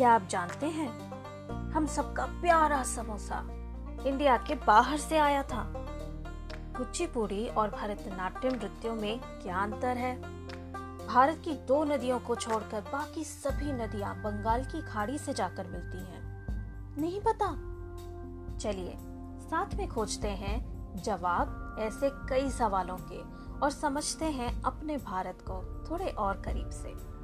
क्या आप जानते हैं? हम सबका प्यारा समोसा इंडिया के बाहर से आया था। कुचिपुड़ी और भरतनाट्यम नृत्यों में क्या अंतर है? भारत की दो नदियों को छोड़कर बाकी सभी नदियाँ बंगाल की खाड़ी से जाकर मिलती हैं। नहीं पता? चलिए, साथ में खोजते हैं जवाब ऐसे कई सवालों के और समझते हैं अपने भारत को थोड़े और करीब से।